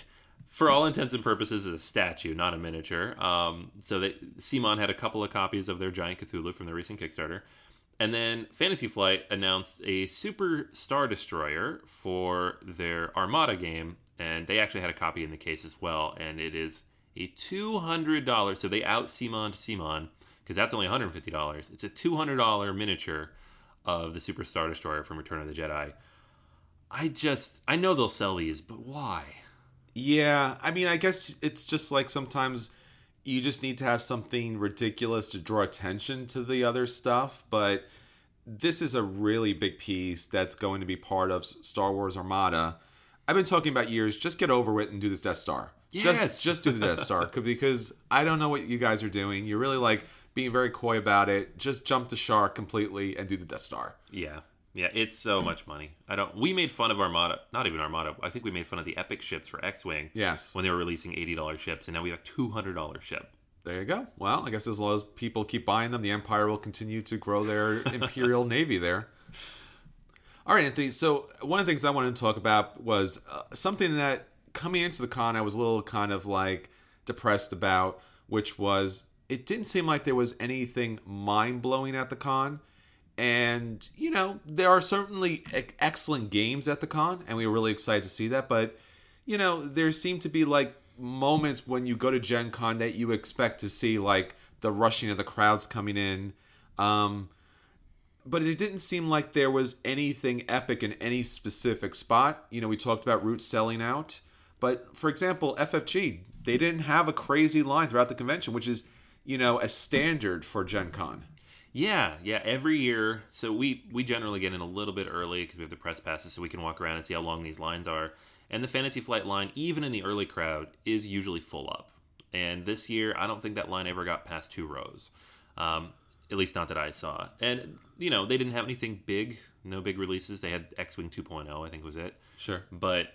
for all intents and purposes, is a statue, not a miniature. Um, so that CMON had a couple of copies of their giant Cthulhu from the recent Kickstarter. And then Fantasy Flight announced a Super Star Destroyer for their Armada game, and they actually had a copy in the case as well. And it is a two hundred dollars. So they out CMON to CMON because that's only one hundred fifty dollars. It's a two hundred dollar miniature of the Super Star Destroyer from Return of the Jedi. I just I know they'll sell these, but why? Yeah, I mean, I guess it's just like sometimes you just need to have something ridiculous to draw attention to the other stuff, but this is a really big piece that's going to be part of Star Wars Armada. I've been talking about years. Just get over it and do this Death Star. Yes. Just just do the Death Star because I don't know what you guys are doing. You're really like being very coy about it. Just jump the shark completely and do the Death Star. Yeah. Yeah, it's so much money. I don't. We made fun of Armada, not even Armada. I think we made fun of the Epic ships for X-wing Yes. when they were releasing eighty dollars ships, and now we have two hundred dollars ship. There you go. Well, I guess as long as people keep buying them, the Empire will continue to grow their Imperial Navy there. All right, Anthony. So, one of the things I wanted to talk about was uh, something that coming into the con, I was a little kind of like depressed about, which was it didn't seem like there was anything mind blowing at the con. And, you know, there are certainly excellent games at the con, and we were really excited to see that. But, you know, there seem to be like moments when you go to Gen Con that you expect to see like the rushing of the crowds coming in. Um, but it didn't seem like there was anything epic in any specific spot. You know, we talked about Root selling out, but for example, FFG, they didn't have a crazy line throughout the convention, which is, you know, a standard for Gen Con. Yeah, yeah. Every year, so we we generally get in a little bit early because we have the press passes, so we can walk around and see how long these lines are. And the Fantasy Flight line, even in the early crowd, is usually full up. And this year, I don't think that line ever got past two rows. Um, at least not that I saw. And you know, they didn't have anything big, no big releases. They had X-wing 2.0, I think was it. Sure. But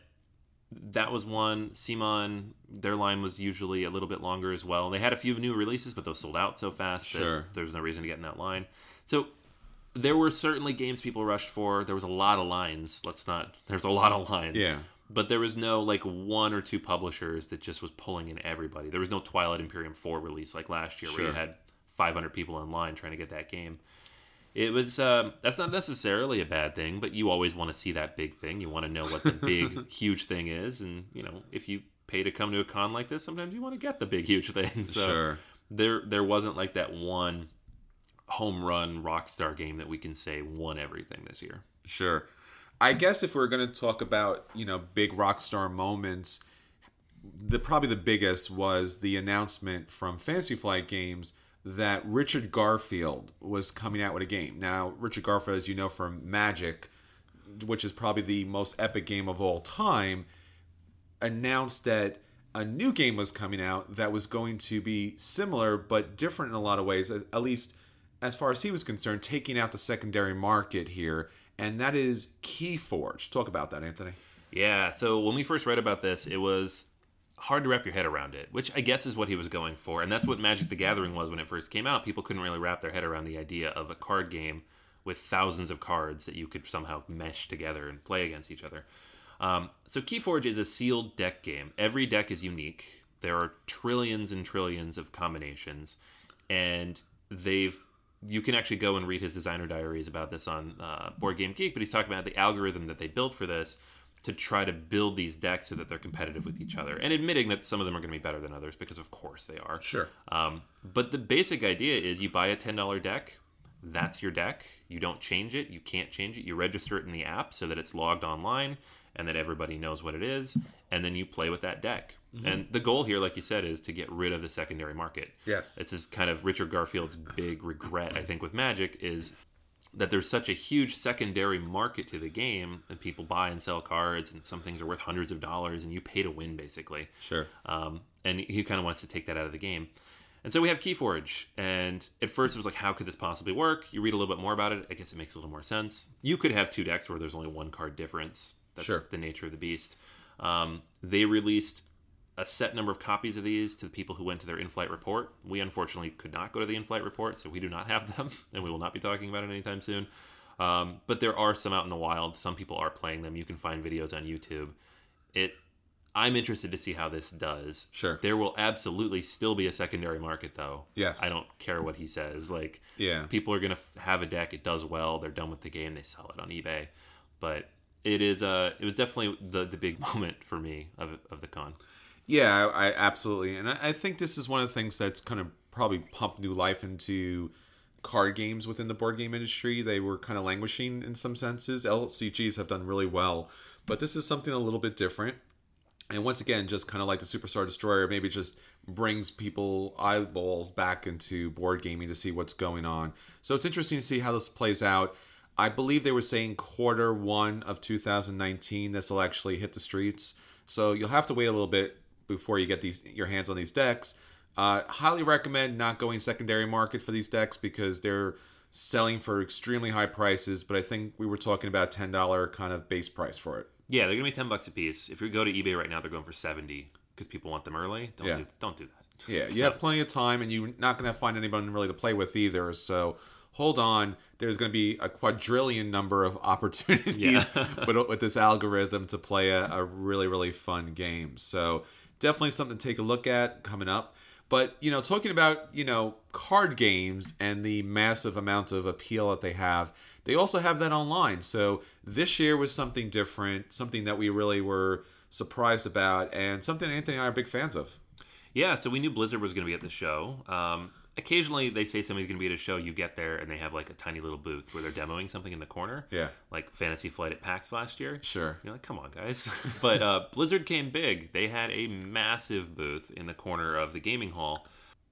that was one. CMON, their line was usually a little bit longer as well. They had a few new releases, but those sold out so fast Sure. that there's no reason to get in that line. So there were certainly games people rushed for. There was a lot of lines. Let's not. There's a lot of lines. Yeah. But there was no like one or two publishers that just was pulling in everybody. There was no Twilight Imperium 4 release like last year where you had 500 people in line trying to get that game. It was um, that's not necessarily a bad thing, but you always want to see that big thing. You want to know what the big huge thing is, and you know if you pay to come to a con like this, sometimes you want to get the big huge thing. So Sure. there there wasn't like that one home run rockstar game that we can say won everything this year. Sure. I guess if we're going to talk about, you know, big rock star moments, the probably the biggest was the announcement from Fantasy Flight Games that Richard Garfield was coming out with a game. Now, Richard Garfield, as you know from Magic, which is probably the most epic game of all time, announced that a new game was coming out that was going to be similar but different in a lot of ways, at least as far as he was concerned, taking out the secondary market here, and that is Keyforge. Talk about that, Anthony. Yeah, so when we first read about this, it was hard to wrap your head around it, which I guess is what he was going for. And that's what Magic the Gathering was when it first came out. People couldn't really wrap their head around the idea of a card game with thousands of cards that you could somehow mesh together and play against each other. Um, so Keyforge is a sealed deck game. Every deck is unique. There are trillions and trillions of combinations, and they've you can actually go and read his designer diaries about this on uh, Board Game Geek. But he's talking about the algorithm that they built for this to try to build these decks so that they're competitive with each other, and admitting that some of them are going to be better than others because of course they are. Sure. Um, but the basic idea is you buy a ten dollar deck. That's your deck. You don't change it. You can't change it. You register it in the app so that it's logged online, and that everybody knows what it is, and then you play with that deck. Mm-hmm. And the goal here, like you said, is to get rid of the secondary market. Yes. It's this kind of Richard Garfield's big regret, I think, with Magic is that there's such a huge secondary market to the game and people buy and sell cards and some things are worth hundreds of dollars and you pay to win basically. Sure. um, and he kind of wants to take that out of the game. And so we have keyforge. And at first it was like how could this possibly work? You read a little bit more about it. I guess it makes a little more sense. You could have two decks where there's only one card difference. That's Sure. the nature of the beast. Um, they released a set number of copies of these to the people who went to their in-flight report. We unfortunately could not go to the in-flight report, so we do not have them, and we will not be talking about it anytime soon. Um, but there are some out in the wild. Some people are playing them. You can find videos on YouTube. It. I'm interested to see how this does. Sure. There will absolutely still be a secondary market, though. Yes. I don't care what he says. Like, Yeah. people are gonna f- have a deck. It does well. They're done with the game. They sell it on eBay. But it is. Uh, it was definitely the the big moment for me of of the con. Yeah, I, I absolutely, and I, I think this is one of the things that's kind of probably pumped new life into card games within the board game industry. They were kind of languishing in some senses. LCGs have done really well, but this is something a little bit different. And once again, just kind of like the Superstar Destroyer, maybe just brings people eyeballs back into board gaming to see what's going on. So it's interesting to see how this plays out. I believe they were saying quarter one of 2019 this will actually hit the streets. So you'll have to wait a little bit before you get these your hands on these decks. Uh, highly recommend not going secondary market for these decks because they're selling for extremely high prices. But I think we were talking about ten dollar kind of base price for it. Yeah, they're gonna be ten bucks a piece. If you go to eBay right now, they're going for seventy because people want them early. Don't Yeah. do don't do that. Yeah, you have plenty of time, and you're not going to find anyone really to play with either. So hold on. There's going to be a quadrillion number of opportunities but with this algorithm to play a, a really, really fun game. So definitely something to take a look at coming up. But, you know, talking about, you know, card games and the massive amount of appeal that they have, they also have that online. So this year was something different, something that we really were surprised about, and something Anthony and I are big fans of. Yeah, so we knew Blizzard was going to be at the show. Um, occasionally, they say somebody's going to be at a show. You get there, and they have like a tiny little booth where they're demoing something in the corner. Yeah. like Fantasy Flight at PAX last year. Sure. You're like, come on, guys. but uh, Blizzard came big. They had a massive booth in the corner of the gaming hall,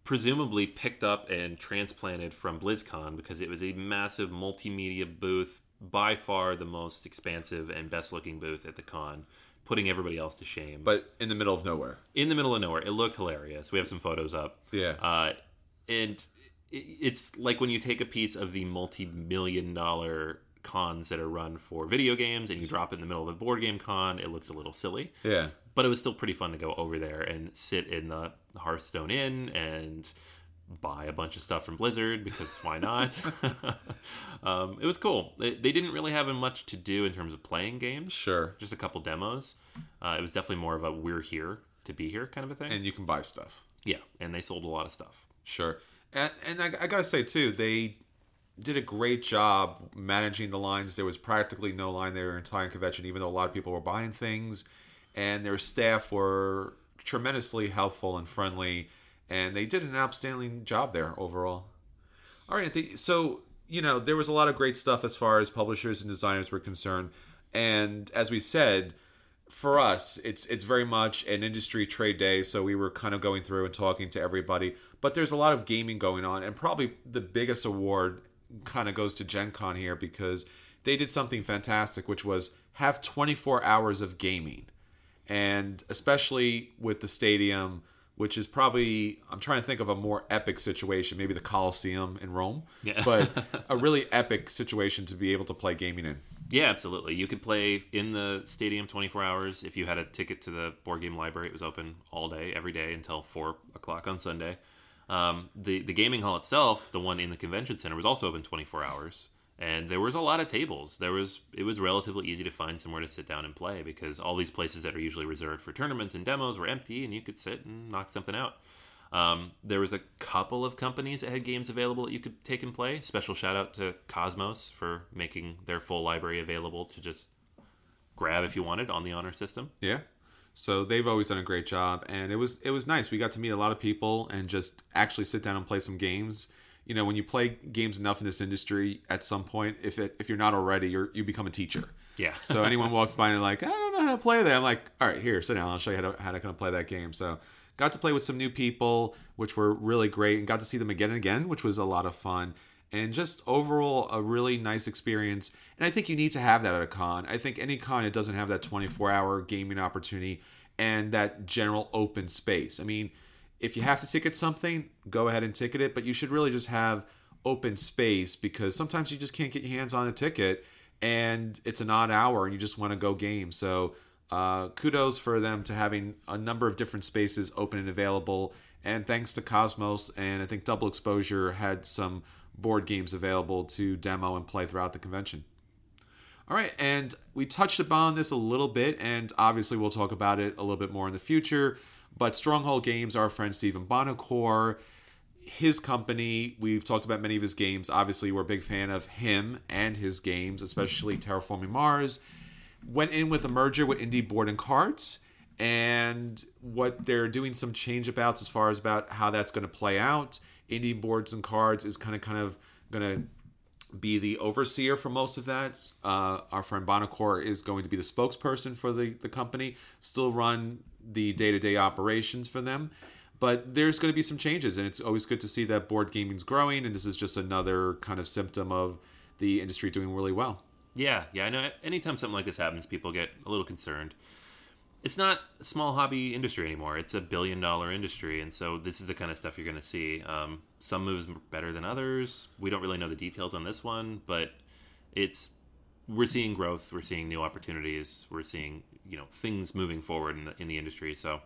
presumably picked up and transplanted from BlizzCon because it was a massive multimedia booth, by far the most expansive and best looking booth at the con, putting everybody else to shame. But in the middle of nowhere. in the middle of nowhere, it looked hilarious. We have some photos up. Yeah. Uh, and it's like when you take a piece of the multi-million dollar cons that are run for video games and you drop it in the middle of a board game con, it looks a little silly. Yeah. But it was still pretty fun to go over there and sit in the Hearthstone Inn and buy a bunch of stuff from Blizzard because why not? um, it was cool. They, they didn't really have much to do in terms of playing games. Sure. Just a couple demos. Uh, it was definitely more of a we're here to be here kind of a thing. And you can buy stuff. yeah, and they sold a lot of stuff. Sure. And, and I, I got to say, too, they did a great job managing the lines. There was practically no line there in entire convention, even though a lot of people were buying things. And their staff were tremendously helpful and friendly. And they did an outstanding job there overall. All right, Anthony. So, you know, there was a lot of great stuff as far as publishers and designers were concerned. And as we said, for us, it's it's very much an industry trade day, so we were kind of going through and talking to everybody. But there's a lot of gaming going on, and probably the biggest award kind of goes to Gen Con here because they did something fantastic, which was have 24 hours of gaming, and especially with the stadium, which is probably I'm trying to think of a more epic situation, maybe the Coliseum in Rome, Yeah. but a really epic situation to be able to play gaming in. Yeah, absolutely. You could play in the stadium 24 hours. If you had a ticket to the board game library, it was open all day, every day until 4 o'clock on Sunday. Um, the, the gaming hall itself, the one in the convention center, was also open 24 hours. And there was a lot of tables. There was it was relatively easy to find somewhere to sit down and play because all these places that are usually reserved for tournaments and demos were empty, and you could sit and knock something out. Um, there was a couple of companies that had games available that you could take and play. Special shout out to Kosmos for making their full library available to just grab if you wanted on the honor system. Yeah. So they've always done a great job, and it was it was nice. We got to meet a lot of people and just actually sit down and play some games. You know, when you play games enough in this industry, at some point, if it, if you're not already, you're, you become a teacher. Yeah. So anyone walks by and like, I don't know how to play that. I'm like, all right, here, sit down. I'll show you how to how to kind of play that game. So got to play with some new people, which were really great, and got to see them again and again, which was a lot of fun. And just overall, a really nice experience. And I think you need to have that at a con. I think any con it doesn't have that 24 hour gaming opportunity and that general open space. I mean, if you have to ticket something, go ahead and ticket it, but you should really just have open space because sometimes you just can't get your hands on a ticket and it's an odd hour and you just want to go game. So uh, kudos for them to having a number of different spaces open and available. And thanks to Kosmos and I think Double Exposure had some board games available to demo and play throughout the convention. All right, and we touched upon this a little bit, and obviously we'll talk about it a little bit more in the future. But Stronghold Games, our friend Stephen Buonocore, his company, we've talked about many of his games. Obviously, we're a big fan of him and his games, especially Terraforming Mars. Went in with a merger with Indie Board and Cards, and what they're doing some change abouts as far as about how that's going to play out. Indie Boards and Cards is kind of kind of going to be the overseer for most of that. Uh, our friend Buonocore is going to be the spokesperson for the, the company, still run the day to day operations for them. But there's going to be some changes, and it's always good to see that board gaming's growing, and this is just another kind of symptom of the industry doing really well. Yeah, yeah, I know. Anytime something like this happens, people get a little concerned. It's not a small hobby industry anymore. It's a billion dollar industry, and so this is the kind of stuff you're going to see. Um, some moves better than others. We don't really know the details on this one, but it's we're seeing growth. We're seeing new opportunities. We're seeing you know things moving forward in the, in the industry. So,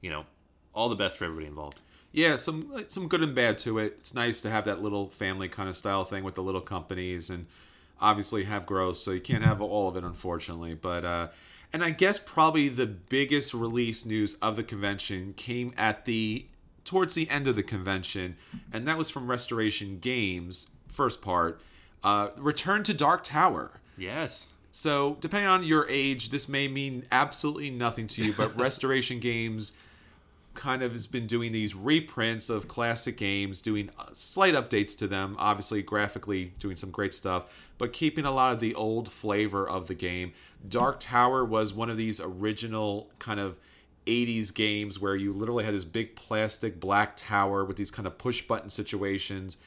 you know, all the best for everybody involved. Yeah, some some good and bad to it. It's nice to have that little family kind of style thing with the little companies, and obviously have growth. So you can't have all of it, unfortunately. But uh, and I guess probably the biggest release news of the convention came at the towards the end of the convention, and that was from Restoration Games, first part. Uh, Return to Dark Tower. Yes. So, depending on your age, this may mean absolutely nothing to you, but Restoration Games kind of has been doing these reprints of classic games, doing uh, slight updates to them, obviously graphically doing some great stuff, but keeping a lot of the old flavor of the game. Dark Tower was one of these original kind of 80s games where you literally had this big plastic black tower with these kind of push button situations.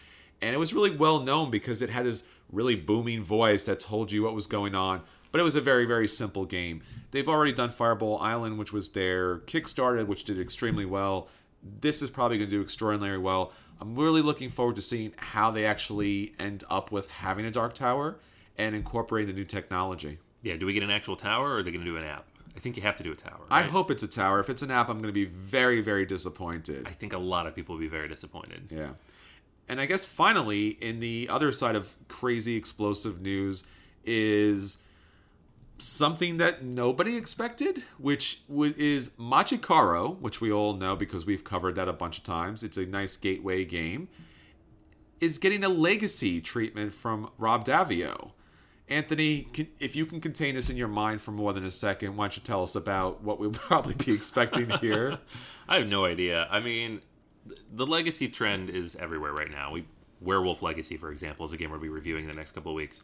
And it was really well known because it had this really booming voice that told you what was going on. But it was a very, very simple game. They've already done Fireball Island, which was their Kickstarter, which did extremely well. This is probably going to do extraordinarily well. I'm really looking forward to seeing how they actually end up with having a Dark Tower and incorporating the new technology. Yeah, do we get an actual tower or are they going to do an app? I think you have to do a tower. I hope it's a tower. If it's an app, I'm going to be very, very disappointed. I think a lot of people will be very disappointed. Yeah. And I guess finally, in the other side of crazy explosive news, is something that nobody expected, which is Machi Koro, which we all know because we've covered that a bunch of times. It's a nice gateway game. Is getting a legacy treatment from Rob Daviau. Anthony, if you can contain this in your mind for more than a second, why don't you tell us about what we'll probably be expecting here? I have no idea. I mean, the legacy trend is everywhere right now. We Werewolf Legacy, for example, is a game we'll be reviewing in the next couple of weeks.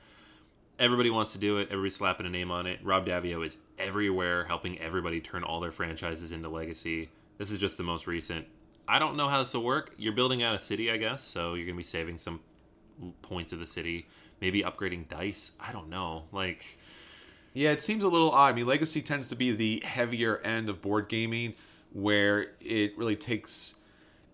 Everybody wants to do it. Everybody's slapping a name on it. Rob Daviau is everywhere, helping everybody turn all their franchises into legacy. This is just the most recent. I don't know how this will work. You're building out a city, I guess, so you're gonna be saving some points of the city. Maybe upgrading dice. I don't know. Like, yeah, it seems a little odd. I mean, Legacy tends to be the heavier end of board gaming, where it really takes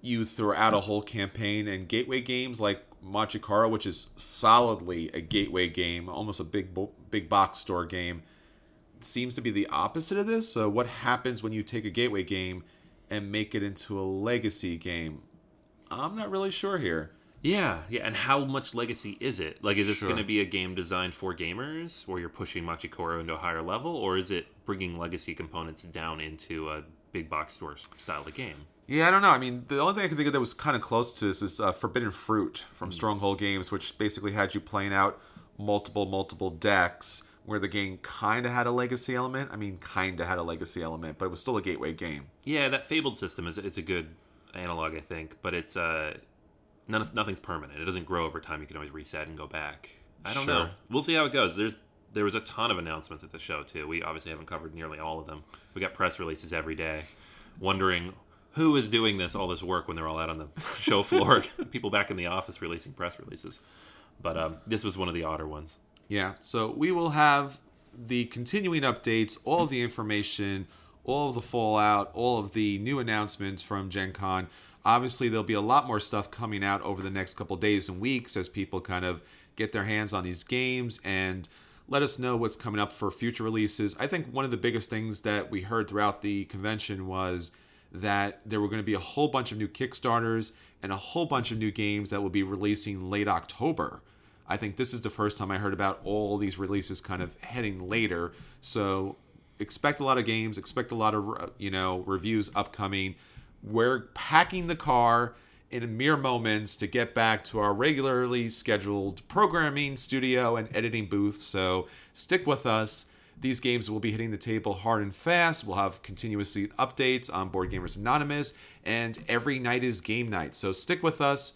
you throughout a whole campaign. And gateway games like Machi Koro, which is solidly a gateway game, almost a big big box store game, seems to be the opposite of this. So, what happens when you take a gateway game and make it into a legacy game? I'm not really sure here. Yeah, yeah, and how much legacy is it? Like, is this sure. going to be a game designed for gamers, where you're pushing Machi Koro into a higher level, or is it bringing legacy components down into a big box store style of game? Yeah, I don't know. I mean, the only thing I can think of that was kind of close to this is uh, Forbidden Fruit from mm. Stronghold Games, which basically had you playing out multiple, multiple decks where the game kind of had a legacy element. I mean, kind of had a legacy element, but it was still a gateway game. Yeah, that Fabled system is it's a good analog, I think, but it's uh, none, nothing's permanent. It doesn't grow over time. You can always reset and go back. I don't sure. know. We'll see how it goes. There's there was a ton of announcements at the show too. We obviously haven't covered nearly all of them. We got press releases every day, wondering who is doing this all this work when they're all out on the show floor. People back in the office releasing press releases, but um, this was one of the odder ones. Yeah, so we will have the continuing updates, all of the information, all of the fallout, all of the new announcements from Gen Con. Obviously, there'll be a lot more stuff coming out over the next couple days and weeks as people kind of get their hands on these games and let us know what's coming up for future releases. I think one of the biggest things that we heard throughout the convention was that there were going to be a whole bunch of new Kickstarters and a whole bunch of new games that will be releasing late October. I think this is the first time I heard about all these releases kind of heading later. So expect a lot of games, expect a lot of uh, you know reviews upcoming. We're packing the car in mere moments to get back to our regularly scheduled programming studio and editing booth. So stick with us. These games will be hitting the table hard and fast. We'll have continuously updates on Board Gamers Anonymous, and every night is game night. So stick with us.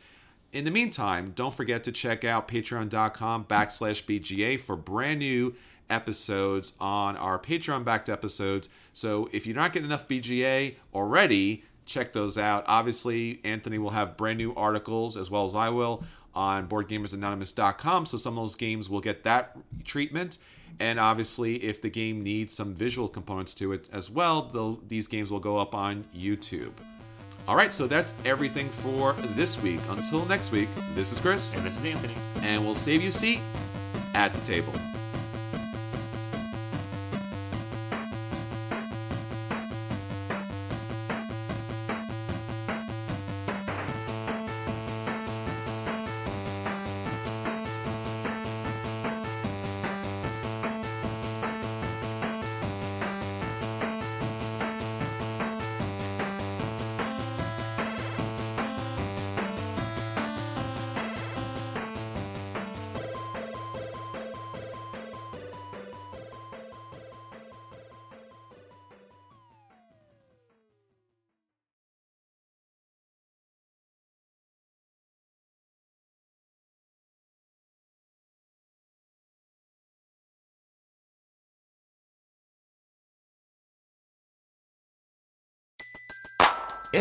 In the meantime, don't forget to check out patreon.com backslash BGA for brand new episodes on our Patreon backed episodes. So if you're not getting enough BGA already, check those out. Obviously, Anthony will have brand new articles as well as I will on boardgamersanonymous.com. So some of those games will get that treatment. And obviously, if the game needs some visual components to it as well, these games will go up on YouTube. All right, so that's everything for this week. Until next week, this is Chris. And this is Anthony. And we'll save you a seat at the table.